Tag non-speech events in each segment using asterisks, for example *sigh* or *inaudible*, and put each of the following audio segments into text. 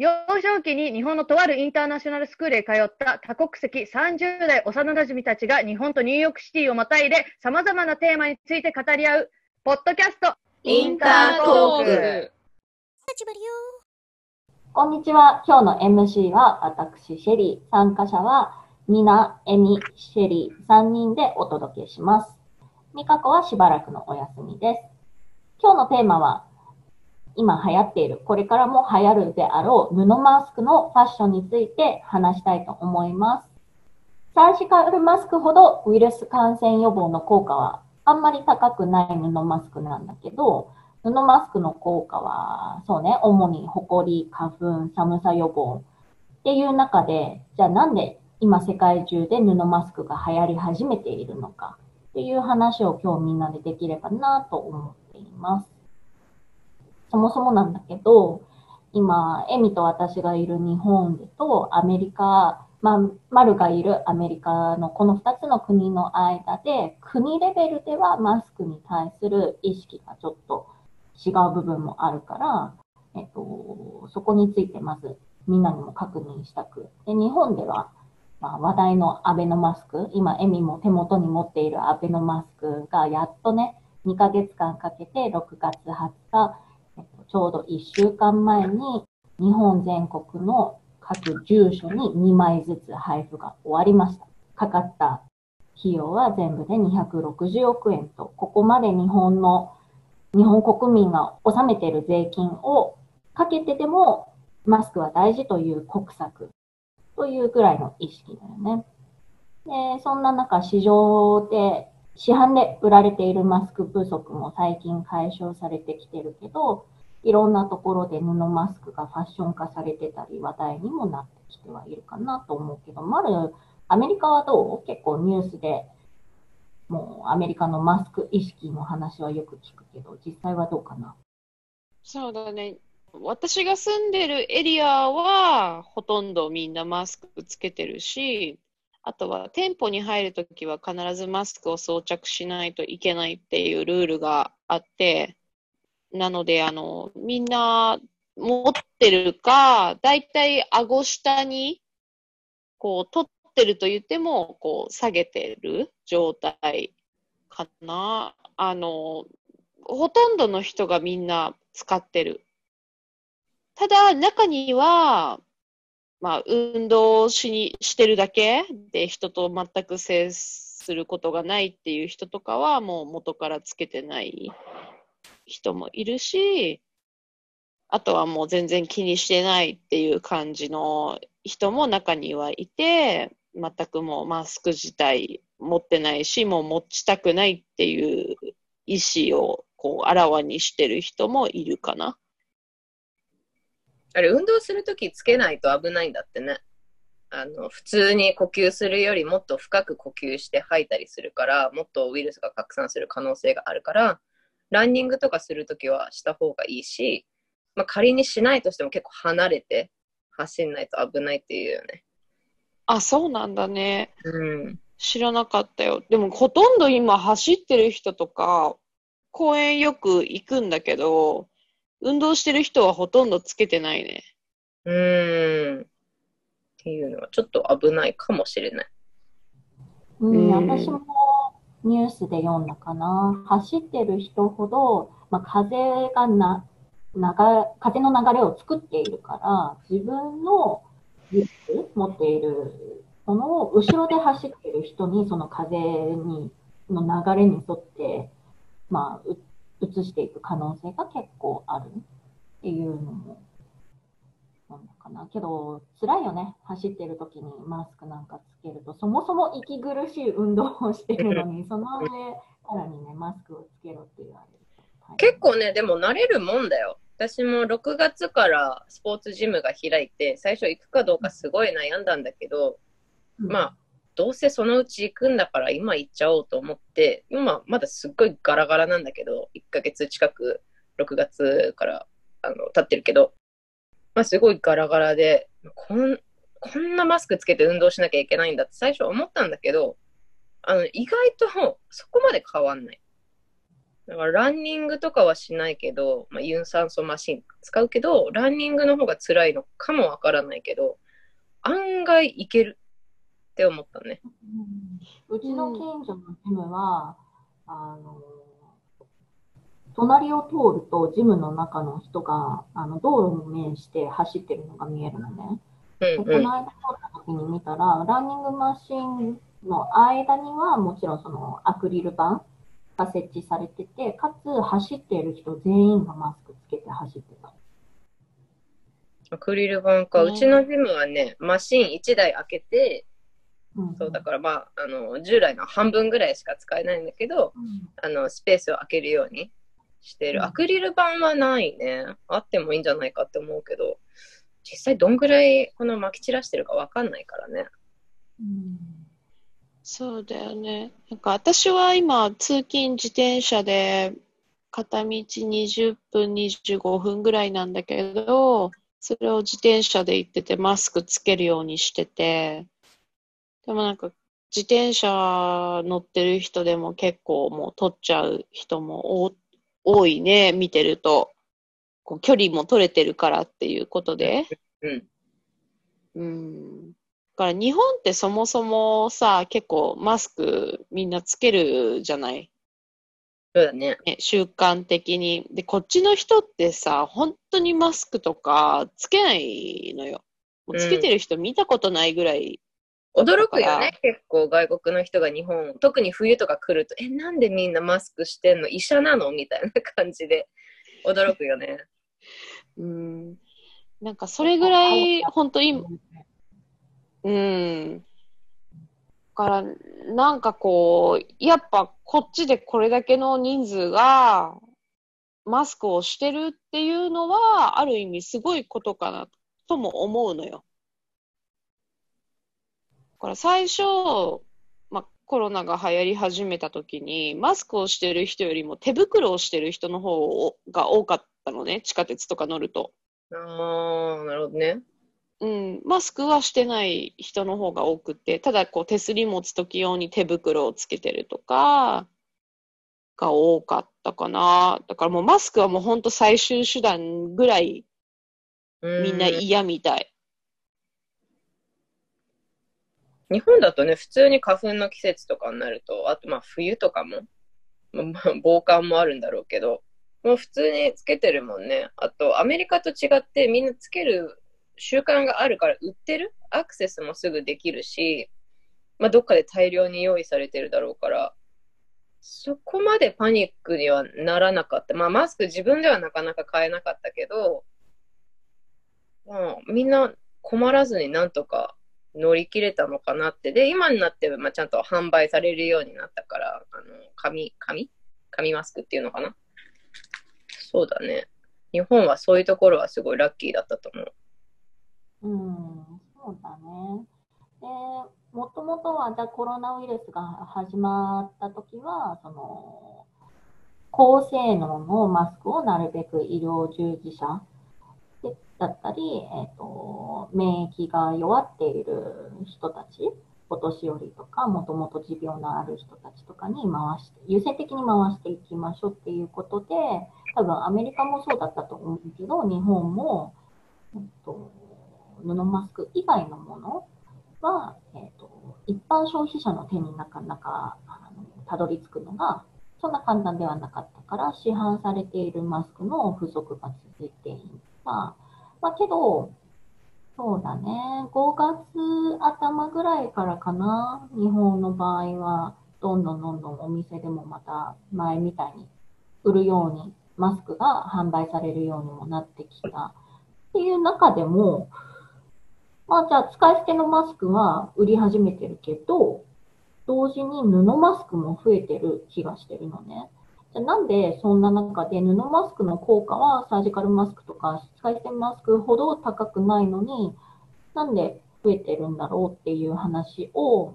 幼少期に日本のとあるインターナショナルスクールへ通った。多国籍30代幼馴染た。ちが日本とニューヨークシティをまた。いで様々なテーマについて語り合う、ポッドキャスト、インタートーク。こんにちは。今日の MC は私、シェリー。参加者は、ミナ、エミ、シェリー、3人でお届けします。ミカコはしばらくのお休みです。今日のテーマは、今流行っている、これからも流行るであろう布マスクのファッションについて話したいと思います。サージカルマスクほどウイルス感染予防の効果はあんまり高くない布マスクなんだけど、布マスクの効果は、そうね、主にホコリ、花粉、寒さ予防っていう中で、じゃあなんで今世界中で布マスクが流行り始めているのかっていう話を今日みんなでできればなと思っています。そもそもなんだけど、今、エミと私がいる日本とアメリカ、まあ、マルがいるアメリカのこの2つの国の間で、国レベルではマスクに対する意識がちょっと違う部分もあるから、えっと、そこについてまずみんなにも確認したく。で、日本では、まあ、話題のアベノマスク、今、エミも手元に持っているアベノマスクがやっとね、2ヶ月間かけて6月20日、えっと、ちょうど1週間前に日本全国の各住所に2枚ずつ配布が終わりました。かかった費用は全部で260億円と、ここまで日本の日本国民が納めている税金をかけてでもマスクは大事という国策というぐらいの意識だよね。で、そんな中市場で市販で売られているマスク不足も最近解消されてきてるけど、いろんなところで布マスクがファッション化されてたり話題にもなってきてはいるかなと思うけど、まるアメリカはどう？結構ニュースでもうアメリカのマスク意識の話はよく聞くけど、実際はどうかな？そうだね。私が住んでるエリアは、ほとんどみんなマスクつけてるし、あとは店舗に入るときは必ずマスクを装着しないといけないっていうルールがあって、なので、あの、みんな持ってるか、だいたい顎下に、こう、取ってると言っても、こう、下げてる状態かな。あの、ほとんどの人がみんな使ってる。ただ、中には、まあ、運動しに、してるだけで人と全く接することがないっていう人とかは、もう元からつけてない人もいるし、あとはもう全然気にしてないっていう感じの人も中にはいて、全くもうマスク自体持ってないし、もう持ちたくないっていう意思をこうあらわにしてる人もいるかな。あれ、運動するときつけないと危ないんだってね。あの、普通に呼吸するよりもっと深く呼吸して吐いたりするから、もっとウイルスが拡散する可能性があるから、ランニングとかするときはした方がいいし、まあ、仮にしないとしても結構離れて走んないと危ないっていうよね。あ、そうなんだね。うん。知らなかったよ。でもほとんど今走ってる人とか、公園よく行くんだけど、運動してる人はほとんどつけてないね。うーん。っていうのはちょっと危ないかもしれない。うん、うん私もニュースで読んだかな。走ってる人ほど、まあ、風がな、流風の流れを作っているから、自分のリュック持っているものを後ろで走っている人にその風に、の流れに沿って、まあ、う移していく可能性が結構あるっていうのも、なんだかな。けど、辛いよね。走ってる時にマスクなんかつけると、そもそも息苦しい運動をしてるのに、*laughs* その上、さらにね、マスクをつけろって言われる。結構ね、でも慣れるもんだよ。私も6月からスポーツジムが開いて、最初行くかどうかすごい悩んだんだけど、うんまあ、どうせそのうち行くんだから今行っちゃおうと思って、今まだすっごいガラガラなんだけど、1ヶ月近く6月からあの経ってるけど、まあすごいガラガラで、こんこんなマスクつけて運動しなきゃいけないんだって最初思ったんだけど、あの、意外とそこまで変わんない。だからランニングとかはしないけど、まあ、有酸素マシン使うけど、ランニングの方が辛いのかもわからないけど、案外いけるって思ったね。うちの近所のジムは、あの、隣を通るとジムの中の人があの道路に面して走ってるのが見えるのね。でこうんうん。の間通った時に見たら、ランニングマシンの間にはもちろんそのアクリル板が設置されてて、かつ走っている人全員がマスクつけて走ってた。アクリル板か。ねうちのジムはね、マシン1台開けて、うん、そうだからまあ、あの、従来の半分ぐらいしか使えないんだけど、うんあの、スペースを空けるようにしてる。うんアクリル板はないね。あってもいいんじゃないかって思うけど、実際どんぐらいこの撒き散らしてるかわかんないからね。うんそうだよね。なんか私は今、通勤自転車で片道20分、25分ぐらいなんだけど、それを自転車で行っててマスクつけるようにしてて、でもなんか自転車乗ってる人でも結構もう取っちゃう人も多多いね、見てると。こう距離も取れてるからっていうことで。うん。うん。だから日本ってそもそもさ、結構マスクみんなつけるじゃない、そうだね。ね、習慣的に。で、こっちの人ってさ、本当にマスクとかつけないのよ。もうつけてる人見たことないぐらい。驚くよだね。結構外国の人が日本、特に冬とか来ると、え、なんでみんなマスクしてんの？医者なの？みたいな感じで驚くよね。*laughs* うん。なんかそれぐらい、本当に、うん。だから、なんかこう、やっぱこっちでこれだけの人数がマスクをしてるっていうのは、ある意味すごいことかなとも思うのよ。だから最初、まあ、コロナが流行り始めた時に、マスクをしてる人よりも手袋をしてる人の方が多かったのね、地下鉄とか乗ると。あー、なるほどね。うん、マスクはしてない人の方が多くて、ただこう手すり持つ時用に手袋をつけてるとかが多かったかな。だからもうマスクはもう本当最終手段ぐらいみんな嫌みたい。日本だとね、普通に花粉の季節とかになると、あとまあ冬とかも、まあ、防寒もあるんだろうけど、もう普通につけてるもんね。あと、アメリカと違ってみんなつける習慣があるから売ってる？アクセスもすぐできるし、まあどっかで大量に用意されてるだろうから、そこまでパニックにはならなかった。まあマスク自分ではなかなか買えなかったけど、まあみんな困らずになんとか乗り切れたのかなって。で、今になって、まあ、ちゃんと販売されるようになったから、あの、紙、紙？紙マスクっていうのかな？そうだね。日本はそういうところはすごいラッキーだったと思う。うん、そうだね。で、もともとは、じゃコロナウイルスが始まった時は、その、高性能のマスクをなるべく医療従事者だったり、えっ、と、免疫が弱っている人たち、お年寄りとか、もともと持病のある人たちとかに回して、優先的に回していきましょうっていうことで、多分アメリカもそうだったと思うけど、日本も、えっと、布マスク以外のものは、えっと、一般消費者の手になかなかたどり着くのが、そんな簡単ではなかったから、市販されているマスクの不足が続いていた。まあけど、そうだね、5月頭ぐらいからかな、日本の場合は、どんどんどんどんお店でもまた前みたいに売るように、マスクが販売されるようにもなってきた。っていう中でも、まあじゃあ使い捨てのマスクは売り始めてるけど、同時に布マスクも増えてる気がしてるのね。じゃなんでそんな中で布マスクの効果はサージカルマスクとか使い捨てマスクほど高くないのに、なんで増えてるんだろうっていう話を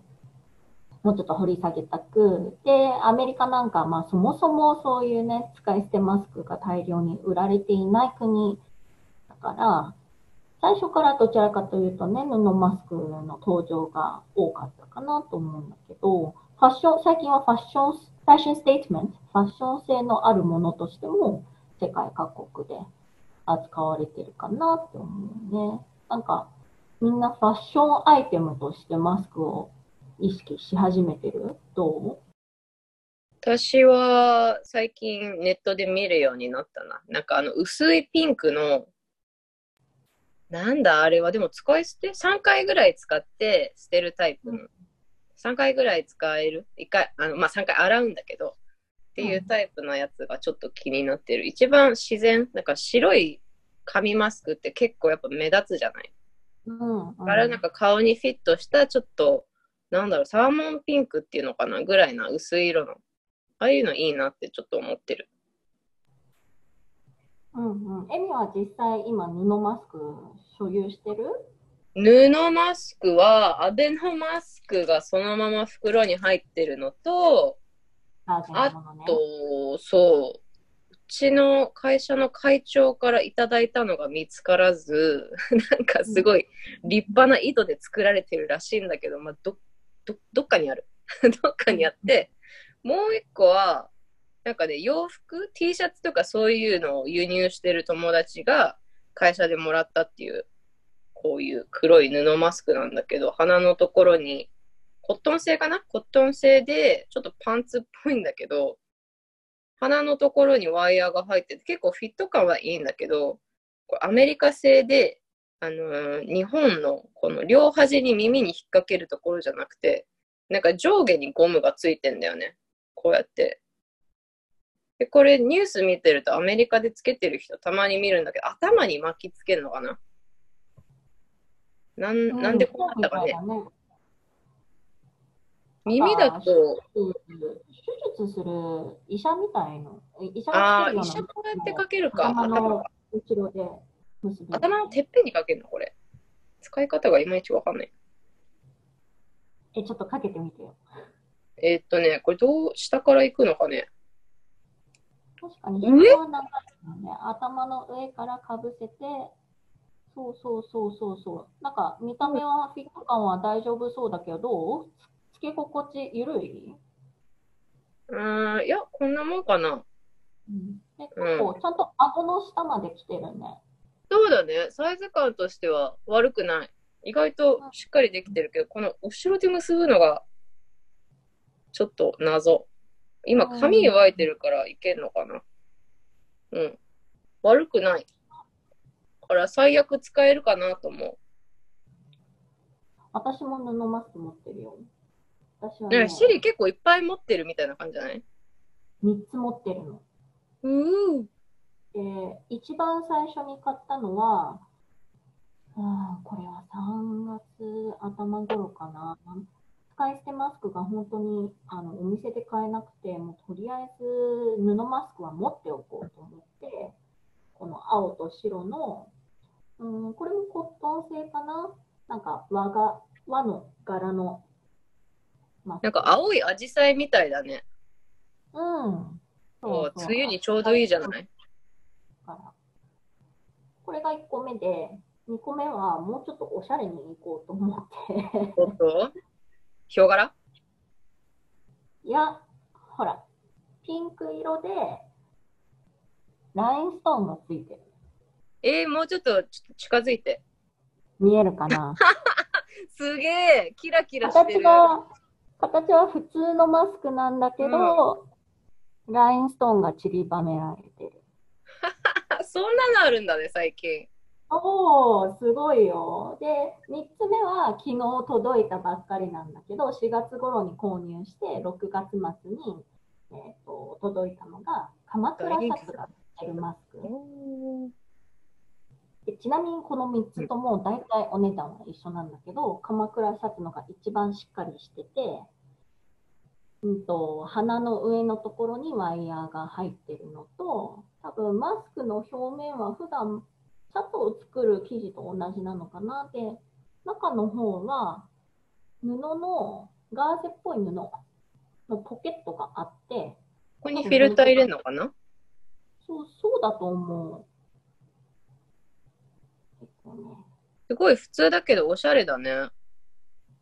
もうちょっと掘り下げたく、で、アメリカなんか、まあそもそもそういうね、使い捨てマスクが大量に売られていない国だから、最初からどちらかというとね、布マスクの登場が多かったかなと思うんだけど、ファッション、最近はファッション、ファッションステートメント、ファッション性のあるものとしても世界各国で扱われてるかなって思うね。なんか、みんなファッションアイテムとしてマスクを意識し始めてる？どう？私は最近ネットで見るようになったな。なんかあの薄いピンクの、なんだあれは、でも使い捨て ?3 回ぐらい使って捨てるタイプの。3回ぐらい使える ?1 回、あの、まあ、3回洗うんだけど、っていうタイプのやつがちょっと気になってる。一番自然、なんか白い紙マスクって結構やっぱ目立つじゃない？うん。うんだからなんか顔にフィットしたちょっと、なんだろう、サーモンピンクっていうのかな？ぐらいな薄い色の。ああいうのいいなってちょっと思ってる。うんうん。エミは実際今布マスク所有してる？布マスクは、アベノマスクがそのまま袋に入ってるのと、あ。と、そう、うちの会社の会長からいただいたのが見つからず、*laughs* なんかすごい立派な糸で作られてるらしいんだけど、まあ、ど、ど、どっかにある。*laughs* どっかにあって、もう一個は、なんかね、洋服、T シャツとかそういうのを輸入してる友達が会社でもらったっていう、こういう黒い布マスクなんだけど、鼻のところに、コットン製かな？コットン製で、ちょっとパンツっぽいんだけど、鼻のところにワイヤーが入ってて、結構フィット感はいいんだけど、これアメリカ製で、あのー日本のこの両端に耳に引っ掛けるところじゃなくて、なんか上下にゴムがついてんだよね。こうやって。で、これニュース見てるとアメリカでつけてる人たまに見るんだけど、頭に巻きつけるのかな？なんうなんでこうなったかね？ね耳だと、手術する医者みたいの。医者ああ、医者こうやってかけるか。頭頭の後ろで。頭のてっぺんにかけるのこれ。使い方がいまいちわかんない。え、ちょっとかけてみてよ。えーっとね、これどう、下から行くのかね？確かに、は長いのね。頭の上からかぶせて、そうそうそうそうそう。なんか、見た目はフィット感は大丈夫そうだけど、どうつけ心地緩い？うーん、いや、こんなもんかな。うん。で、うん結構、ちゃんと顎の下まで来てるね。そうだね。サイズ感としては悪くない。意外としっかりできてるけど、この後ろで結ぶのが、ちょっと謎。今、髪乾いてるからいけんのかな？うん。悪くない。だから最悪使えるかなと思う。私も布マスク持ってるよ。私はねね、シリ結構いっぱい持ってるみたいな感じじゃない？3つ持ってるの。うん。で、一番最初に買ったのは、あーこれは3月頭頃かな。使い捨てマスクが本当にあのお店で買えなくて、もうとりあえず布マスクは持っておこうと思って、この青と白の、うん、これもコットン製かな？なんか和が、和の柄のマスク。なんか青いアジサイみたいだね。うん。もそう梅雨にちょうどいいじゃない？これが1個目で、2個目はもうちょっとおしゃれに行こうと思って。おっとヒョウ柄？いや、ほら、ピンク色で、ラインストーンがついてる。えー、もうちょっとちょっと近づいて。見えるかな？*laughs* すげえキラキラしてる。形は、形は普通のマスクなんだけど、ラインストーンが散りばめられてる。*laughs* そんなのあるんだね、最近。おー、すごいよ。で、3つ目は昨日届いたばっかりなんだけど、4月頃に購入して、6月末に、えー、と届いたのが、鎌倉シャツがてるマスク。でちなみにこの3つとも大体お値段は一緒なんだけど、鎌倉シャツのが一番しっかりしてて、うんと、鼻の上のところにワイヤーが入ってるのと、多分マスクの表面は普段シャツを作る生地と同じなのかな。で、中の方は布のガーゼっぽい布のポケットがあって、ここにフィルター入れるのかな？そう、そうだと思う。すごい普通だけどおしゃれだね。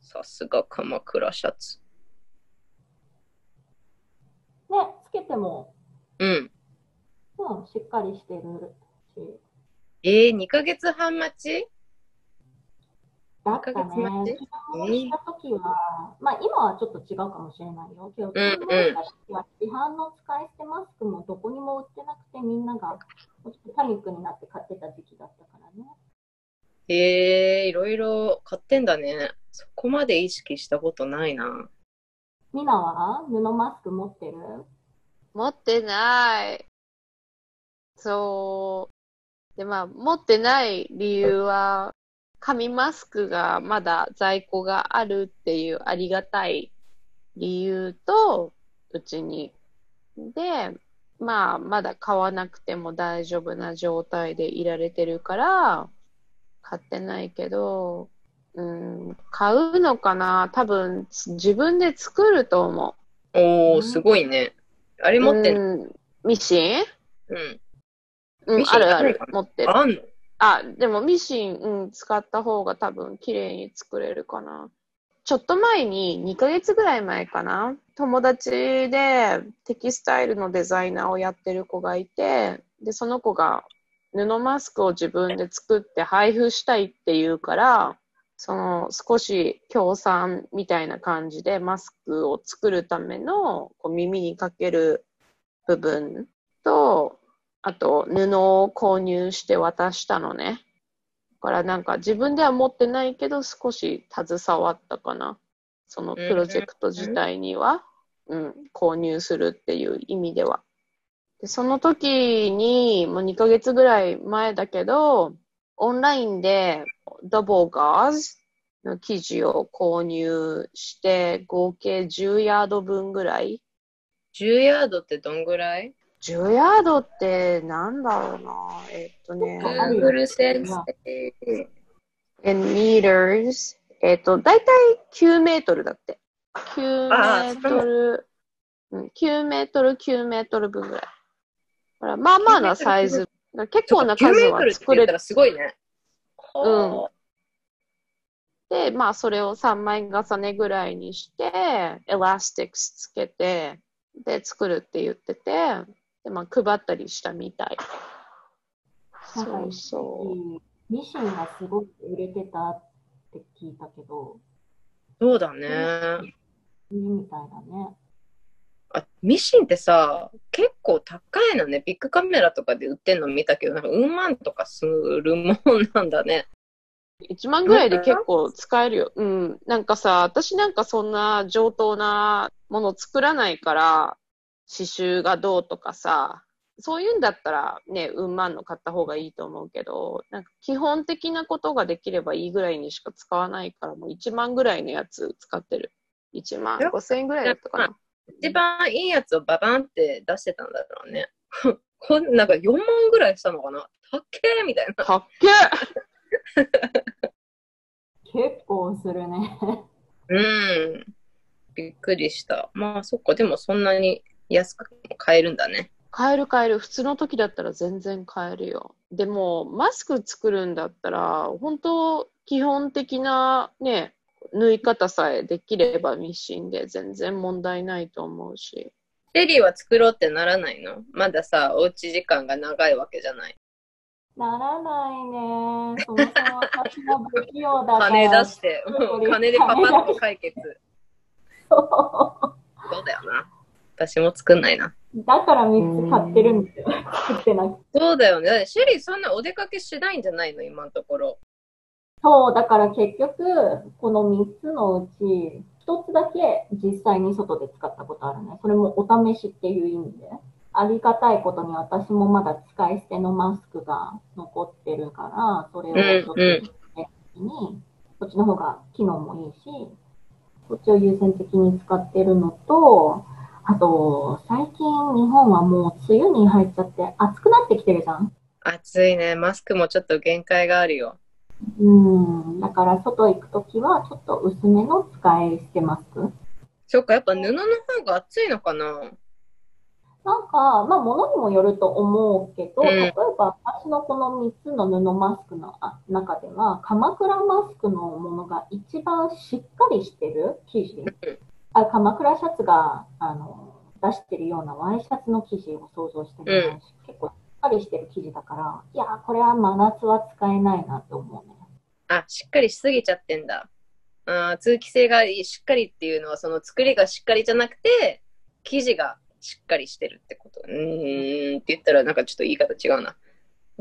さすが鎌倉シャツ。ね、つけても、うん。うん、しっかりしてるし。えー、2ヶ月半待ち？だったね。2ヶ月待ち？注文した時は、まあ今はちょっと違うかもしれないよ。けど、うんうんは市販の使い捨てマスクもどこにも売ってなくて、みんながちょっとパニックになって買ってた時期だったからね。えー、いろいろ買ってんだね。そこまで意識したことないな。みなは？布マスク持ってる？持ってない。そう。で、まあ、持ってない理由は、紙マスクがまだ在庫があるっていうありがたい理由と、うちに。で、まあ、まだ買わなくても大丈夫な状態でいられてるから、買ってないけど、うん、買うのかな？多分、自分で作ると思う。おー、すごいね。あれ持ってんの？うん、ミシン？うん。うんあるある持ってる。あんの？あ、でもミシン、うん、使った方が多分綺麗に作れるかな。ちょっと前に、2ヶ月ぐらい前かな、友達でテキスタイルのデザイナーをやってる子がいて、で、その子が布マスクを自分で作って配布したいっていうから、その少し協賛みたいな感じでマスクを作るためのこう耳にかける部分と、あと布を購入して渡したのね。だからなんか自分では持ってないけど少し携わったかな。そのプロジェクト自体には、うん、購入するっていう意味では。でその時に、もう2ヶ月ぐらい前だけど、オンラインでダブルガーズの生地を購入して、合計10ヤード分ぐらい。10ヤードってどんぐらい？10ヤードってなんだろうな。えっとね、?Google 先生。meters。えっと、だいたい9メートルだって。9メートル、うん、9メートル、9メートル分ぐらい。ほら、まあまあなサイズ。結構な9メ数ートルっては作れ言ったらすごいね。うんて、まあそれを3枚重ねぐらいにして、 elastics つけて、で、作るって言ってて、で、まあ配ったりしたみたい。そう一そ時ミシンがすごく売れてたって聞いたけど、そうだね。いいみたいだね。あ、ミシンってさ、結構高いのね。ビッグカメラとかで売ってんの見たけど、なんかうん万とかするもんなんだね。う。1万ぐらいで結構使えるよ。うん。なんかさ、私なんかそんな上等なもの作らないから、刺繍がどうとかさ、そういうんだったらね、うん万の買った方がいいと思うけど、なんか基本的なことができればいいぐらいにしか使わないから、もう1万ぐらいのやつ使ってる。1万5千円ぐらいだったかな。一番いいやつをババンって出してたんだろうね。*laughs* こんなんか4万ぐらいしたのかなたっけーみたいな。かっけえ結構するね。うん。びっくりした。まあそっか、でもそんなに安く買えるんだね。買える買える。普通の時だったら全然買えるよ。でも、マスク作るんだったら、本当基本的なね、縫い方さえできればミシンで全然問題ないと思うし。シェリーは作ろうってならないの？まださ、おうち時間が長いわけじゃない。ならないね。そもそも私も不器用だから。金出して、うん金でパパッと解決。そうだよな。私も作んないな。だから3つ買ってるんですよ。作ってなくて。そうだよね。だってシェリーそんなお出かけしないんじゃないの今のところ。そう、だから結局、この3つのうち、1つだけ実際に外で使ったことあるね。それもお試しっていう意味で。ありがたいことに私もまだ使い捨てのマスクが残ってるから、それをちょっとうんうんに、こっちの方が機能もいいし、こっちを優先的に使ってるのと、あと、最近日本はもう梅雨に入っちゃって暑くなってきてるじゃん？暑いね。マスクもちょっと限界があるよ。うん。だから外行くときはちょっと薄めの使い捨てマスク。そっか、やっぱ布の方が暑いのかな？なんか、まあ、ものにもよると思うけど、うん例えば、私のこの3つの布マスクのあ中では、鎌倉マスクのものが一番しっかりしてる生地。あ鎌倉シャツがあの出してるようなワイシャツの生地を想像してもらうし、結構しっかりしてる生地だから、いやー、これは真夏は使えないなって思うね。あ、しっかりしすぎちゃってんだ。あー通気性がしっかりっていうのは、その作りがしっかりじゃなくて、生地がしっかりしてるってこと。うーんって言ったら、なんかちょっと言い方違うな。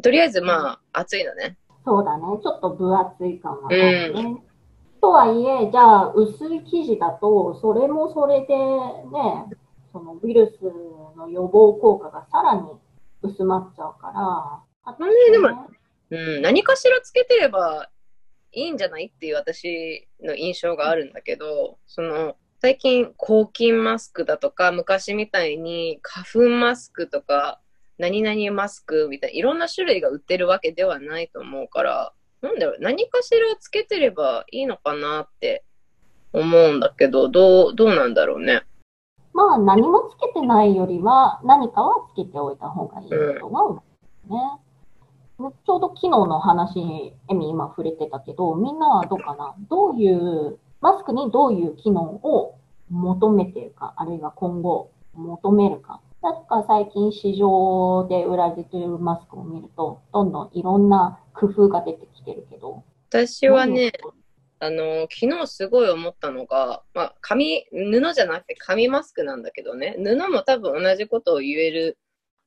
とりあえず、まあ、暑いのね。そうだね。ちょっと分厚い感はあるね。とはいえ、じゃあ、薄い生地だと、それもそれでね、そのウイルスの予防効果がさらに薄まっちゃうから。ねでもうん、何かしらつけてればいいんじゃないっていう私の印象があるんだけど、その、最近抗菌マスクだとか、昔みたいに花粉マスクとか、何々マスクみたいな、いろんな種類が売ってるわけではないと思うから、なんだろう、何かしらつけてればいいのかなって思うんだけど、どう、どうなんだろうね。まあ、何もつけてないよりは、何かはつけておいた方がいいとは思うね。ちょうど昨日の話、エミ今触れてたけど、みんなはどうかな？どういう、マスクにどういう機能を求めてるか、あるいは今後求めるか。なんか最近市場で売られているマスクを見ると、どんどんいろんな工夫が出てきてるけど。私はね、あの、昨日すごい思ったのが、まあ、紙、布じゃなくて紙マスクなんだけどね、布も多分同じことを言える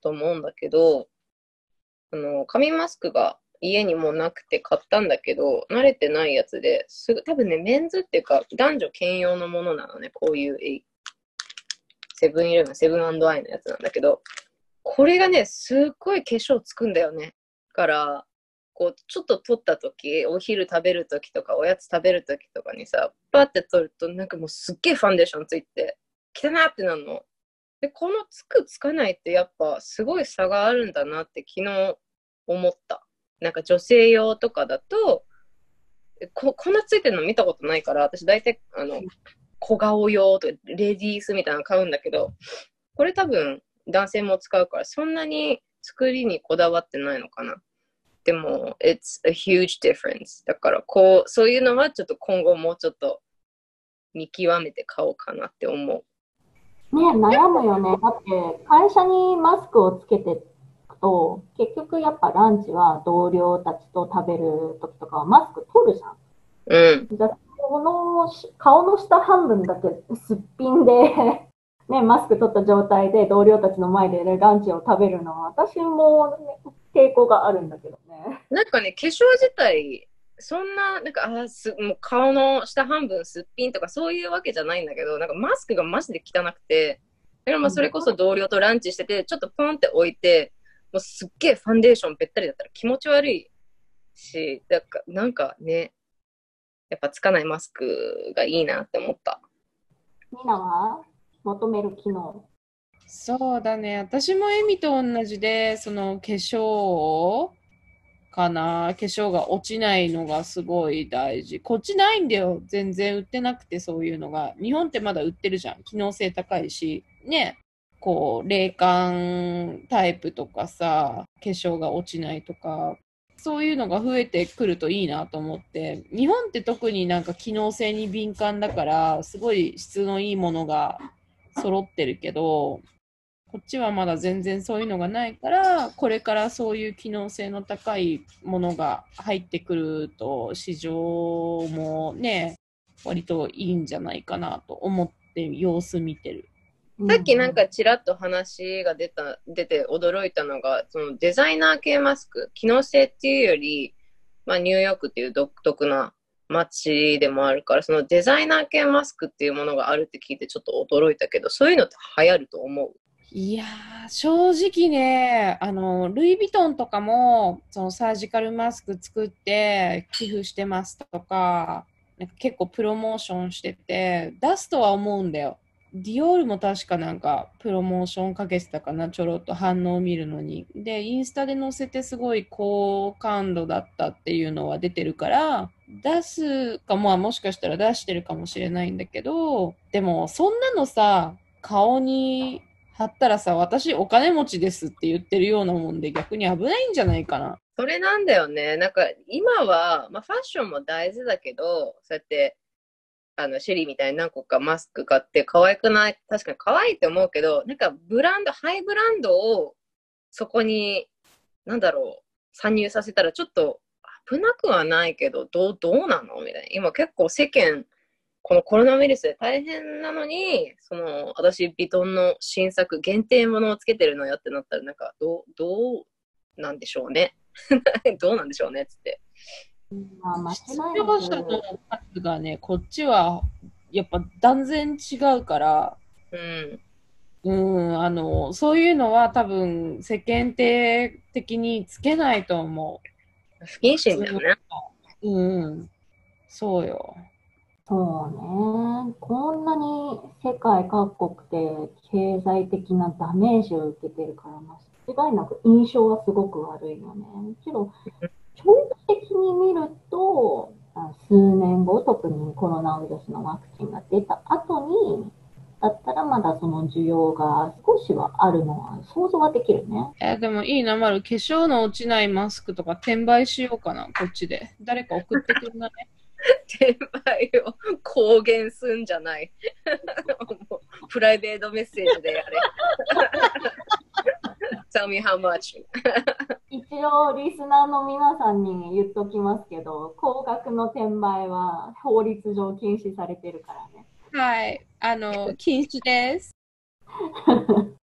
と思うんだけど、あの、紙マスクが家にもなくて買ったんだけど、慣れてないやつで、すぐ、多分ね、メンズっていうか、男女兼用のものなのね、こういう、セブンイレブン、セブンアイのやつなんだけど、これがね、すっごい化粧つくんだよね。から、こう、ちょっと取った時、お昼食べる時とか、おやつ食べる時とかにさ、パって取ると、なんかもうすっげえファンデーションついて、汚なってなるの。で、このつくつかないってやっぱすごい差があるんだなって昨日思った。なんか女性用とかだと、ここんなついてるの見たことないから、私大体、あの、小顔用とか、レディースみたいなの買うんだけど、これ多分男性も使うから、そんなに作りにこだわってないのかな。でも、it's a huge difference. だから、こう、そういうのはちょっと今後もうちょっと見極めて買おうかなって思う。ね悩むよね。だって、会社にマスクをつけていくと、結局やっぱランチは同僚たちと食べる時とかはマスク取るじゃん。うん。じゃあこのし顔の下半分だけすっぴんで、ね、マスク取った状態で同僚たちの前で、ね、ランチを食べるのは私も、ね、抵抗があるんだけどね。なんかね、化粧自体、そんな、なんか、あすもう顔の下半分すっぴんとかそういうわけじゃないんだけど、なんかマスクがマジで汚くて、だからまあそれこそ同僚とランチしてて、ちょっとポンって置いて、もうすっげえファンデーションべったりだったら気持ち悪いし、だかなんかね、やっぱつかないマスクがいいなって思った。みんなは求める機能。そうだね。私もエミと同じで、その化粧かな。化粧が落ちないのがすごい大事。こっちないんだよ。全然売ってなくてそういうのが。日本ってまだ売ってるじゃん。機能性高いし。ね。こう、冷感タイプとかさ、化粧が落ちないとか、そういうのが増えてくるといいなと思って、日本って特になんか機能性に敏感だから、すごい質のいいものが揃ってるけど、こっちはまだ全然そういうのがないから、これからそういう機能性の高いものが入ってくると、市場もね、割といいんじゃないかなと思って様子見てる。さっきなんかちらっと話が出た、出て驚いたのが、そのデザイナー系マスク、機能性っていうより、まあニューヨークっていう独特な街でもあるから、そのデザイナー系マスクっていうものがあるって聞いてちょっと驚いたけど、そういうのって流行ると思う？いやー、正直ね、あの、ルイ・ヴィトンとかも、そのサージカルマスク作って寄付してますとか、なんか結構プロモーションしてて、出すとは思うんだよ。ディオールも確かなんかプロモーションかけてたかな、ちょろっと反応を見るのに。で、インスタで載せてすごい高感度だったっていうのは出てるから、出すかも、もしかしたら出してるかもしれないんだけど、でもそんなのさ、顔に貼ったらさ、私お金持ちですって言ってるようなもんで逆に危ないんじゃないかな。それなんだよね。なんか今は、まあ、ファッションも大事だけど、そうやって、あの、シェリーみたいに何個かマスク買って可愛くない確かに可愛いって思うけど、なんかブランド、ハイブランドをそこに、なんだろう、参入させたらちょっと危なくはないけど、どう、どうなの？みたいな。今結構世間、このコロナウイルスで大変なのに、その、私、ビトンの新作、限定ものをつけてるのよってなったら、なんか、どう、どうなんでしょうね。*laughs* どうなんでしょうねっつって。まあ、間違失いな業者のく、数がね、こっちはやっぱ断然違うから、うん。うん、あの、そういうのは多分世間体的につけないと思不謹慎だよね。う。うん、そうよ。そうね。こんなに世界各国で経済的なダメージを受けてるから、間違いなく印象はすごく悪いよね。もちろん、長期的に見ると、数年後、特にコロナウイルスのワクチンが出た後に、だったらまだその需要が少しはあるのは想像はできるね。えでもいいな、まる。化粧の落ちないマスクとか転売しようかな、こっちで。誰か送ってくんない？転売を公言すんじゃない。も *laughs* うプライベートメッセージでやれ。*laughs* Tell me how much. *laughs* 一応、リスナーの皆さんに言っときますけど、高額の転売は法律上禁止されてるからね。はい。あの、禁止です。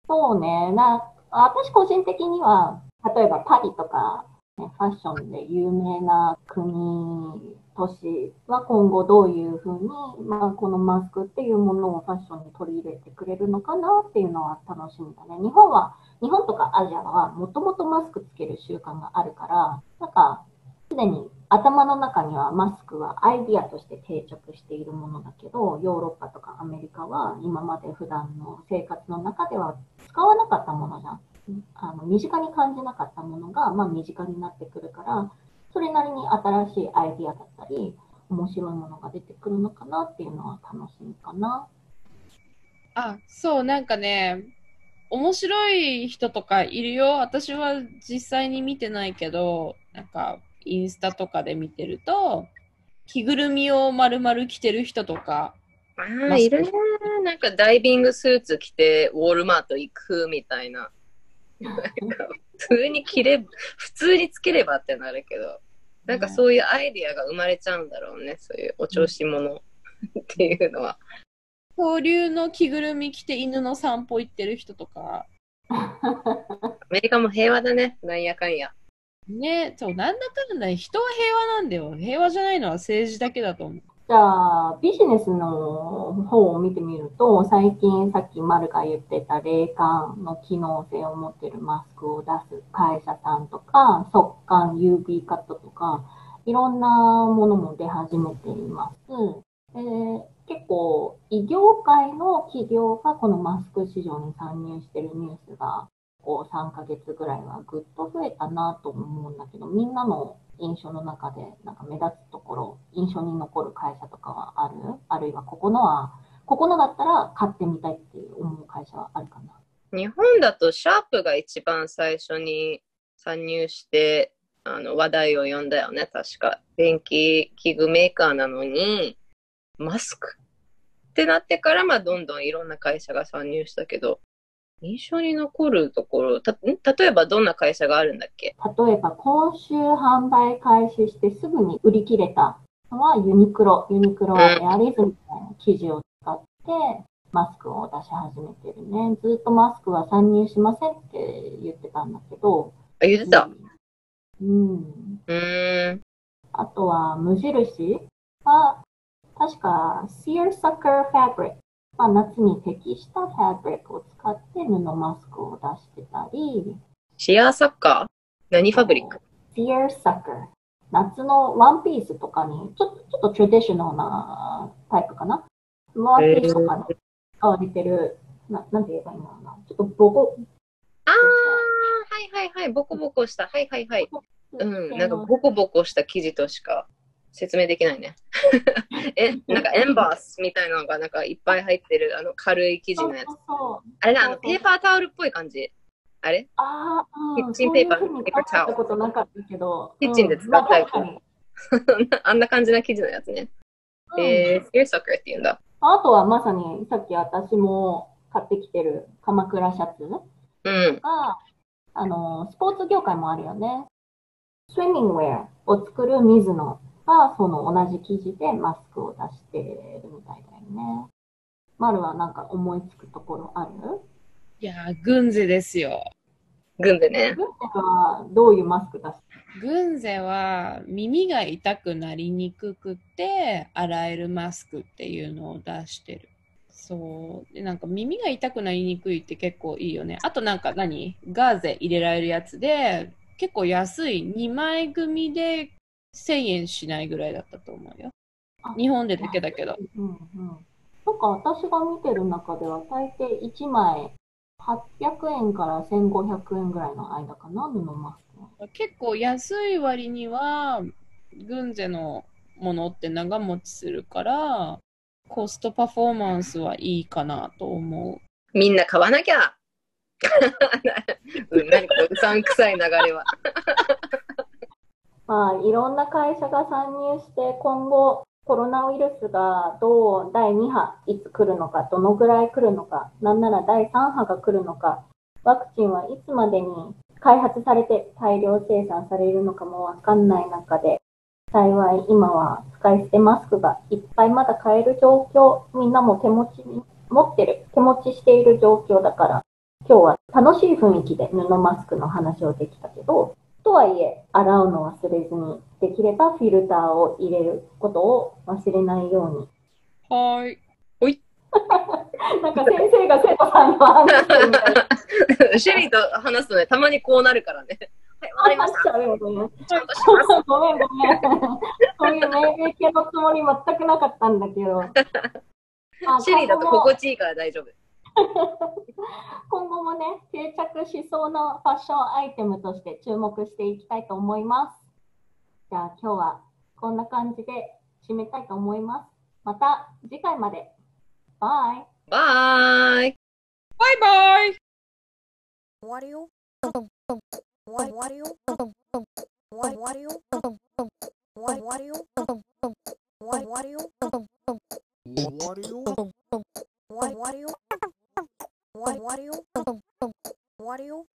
そうね、な、私個人的には、例えばパリとか、ね、ファッションで有名な国、都市は今後どういうふうに、まあ、このマスクっていうものをファッションに取り入れてくれるのかなっていうのは楽しみだね。日本は、日本とかアジアはもともとマスクつける習慣があるから、なんか、すでに頭の中にはマスクはアイディアとして定着しているものだけど、ヨーロッパとかアメリカは今まで普段の生活の中では使わなかったものじゃん。あの身近に感じなかったものが、まあ、身近になってくるから、それなりに新しいアイディアだったり、面白いものが出てくるのかなっていうのは楽しみかな。あ、そう、なんかね、面白い人とかいるよ。私は実際に見てないけど、なんか、インスタとかで見てると、着ぐるみを丸々着てる人とか、ああ、いるね。なんかダイビングスーツ着てウォールマート行くみたいな。*laughs* 普通に着れば、普通につければってなるけど、なんかそういうアイディアが生まれちゃうんだろうね。そういうお調子者っていうのは。恐竜の着ぐるみ着て犬の散歩行ってる人とか、アメリカも平和だね。なんやかんや。ね、そう、なんだかんだ人は平和なんだよ。平和じゃないのは政治だけだと思う。じゃあ、ビジネスの方を見てみると、最近さっきマルが言ってた冷感の機能性を持っているマスクを出す会社さんとか、速乾 UV カットとか、いろんなものも出始めています。で結構、医療界の企業がこのマスク市場に参入しているニュースが、こう3ヶ月ぐらいはぐっと増えたなと思うんだけど、みんなの印象の中で、なんか目立つところ、印象に残る会社とかはある？あるいはここのは、ここのだったら買ってみたいって思う会社はあるかな？日本だとシャープが一番最初に参入してあの話題を呼んだよね、確か。電気器具メーカーなのに、マスクってなってから、まあ、どんどんいろんな会社が参入したけど、印象に残るところ、たん？例えばどんな会社があるんだっけ？例えば今週販売開始してすぐに売り切れたのはユニクロ。ユニクロはエアリズムみたいな生地を使ってマスクを出し始めてるね。ずっとマスクは参入しませんって言ってたんだけど。あ、言ってた？うん。うーん。あとは無印は確か Searsucker Fabric。まあ、夏に適したファブリックを使って布マスクを出してたり、シアーサッカー？何ファブリック？Searsucker。夏のワンピースとかに、ちょっと、ちょっとトラディショナルなタイプかな？ワンピースとかに使われてる、ななんて言えばいいんだろうな？ちょっとボコ、あー、はいはいはい。ボコボコした。はいはいはい。うん。なんかボコボコした生地としか説明できないね。*laughs* え、なんかエンバースみたいなのがなんかいっぱい入ってるあの軽い生地のやつ。そうそうあれだ、あのペーパータオルっぽい感じ。あれ？ああ、うん、キッチンペーパーそういうふうに考えたことなかったけど。キッチンで使ったようんま *laughs* あんな感じな生地のやつね。うんえー、スケーサッカーって言うんだ。あとはまさにさっき私も買ってきてる鎌倉シャツうん。が、あの、スポーツ業界もあるよね。スイミングウェアを作る水野が、その同じ生地でマスクを出してるみたいだよね。マルはなんか思いつくところある？いやー、グンゼですよ。軍でね。グッテはどういうマスク出す？グンゼは耳が痛くなりにくくて洗えるマスクっていうのを出してる。そう。で、なんか耳が痛くなりにくいって結構いいよね。あとなんか何？ガーゼ入れられるやつで結構安い2枚組で1000円しないぐらいだったと思うよ。日本でだけだけど。うんうん。なんか私が見てる中では大抵1枚800円から1500円ぐらいの間かな、布マスクは。結構安い割にはグンゼのものって長持ちするからコストパフォーマンスはいいかなと思う。みんな買わなきゃ。*laughs* うん、何このうさんくさい流れは。*laughs* まあ、いろんな会社が参入して、今後、コロナウイルスがどう第2波、いつ来るのか、どのぐらい来るのか、なんなら第3波が来るのか、ワクチンはいつまでに開発されて大量生産されるのかもわかんない中で、幸い今は使い捨てマスクがいっぱいまだ買える状況、みんなも手持ちに持ってる、手持ちしている状況だから、今日は楽しい雰囲気で布マスクの話をできたけど、とはいえ、洗うの忘れずに、できればフィルターを入れることを忘れないように。はーい。*laughs* なんか先生が生徒さんの話みたいな。シェリーと話すとね、たまにこうなるからね。はい、わかりました。話しちゃうよね。ちゃんとします。ごめんごめん。そういう命令系のつもり全くなかったんだけど。*laughs* あシェリーだと心地いいから大丈夫。*laughs* 今後もね、定着しそうなファッションアイテムとして注目していきたいと思います。じゃあ今日はこんな感じで締めたいと思います。また次回まで。バイ。バーイ。バイバイ Wario. Wa- Wario. Wa- Wario. Wa- Wario. Wa- what are you what are you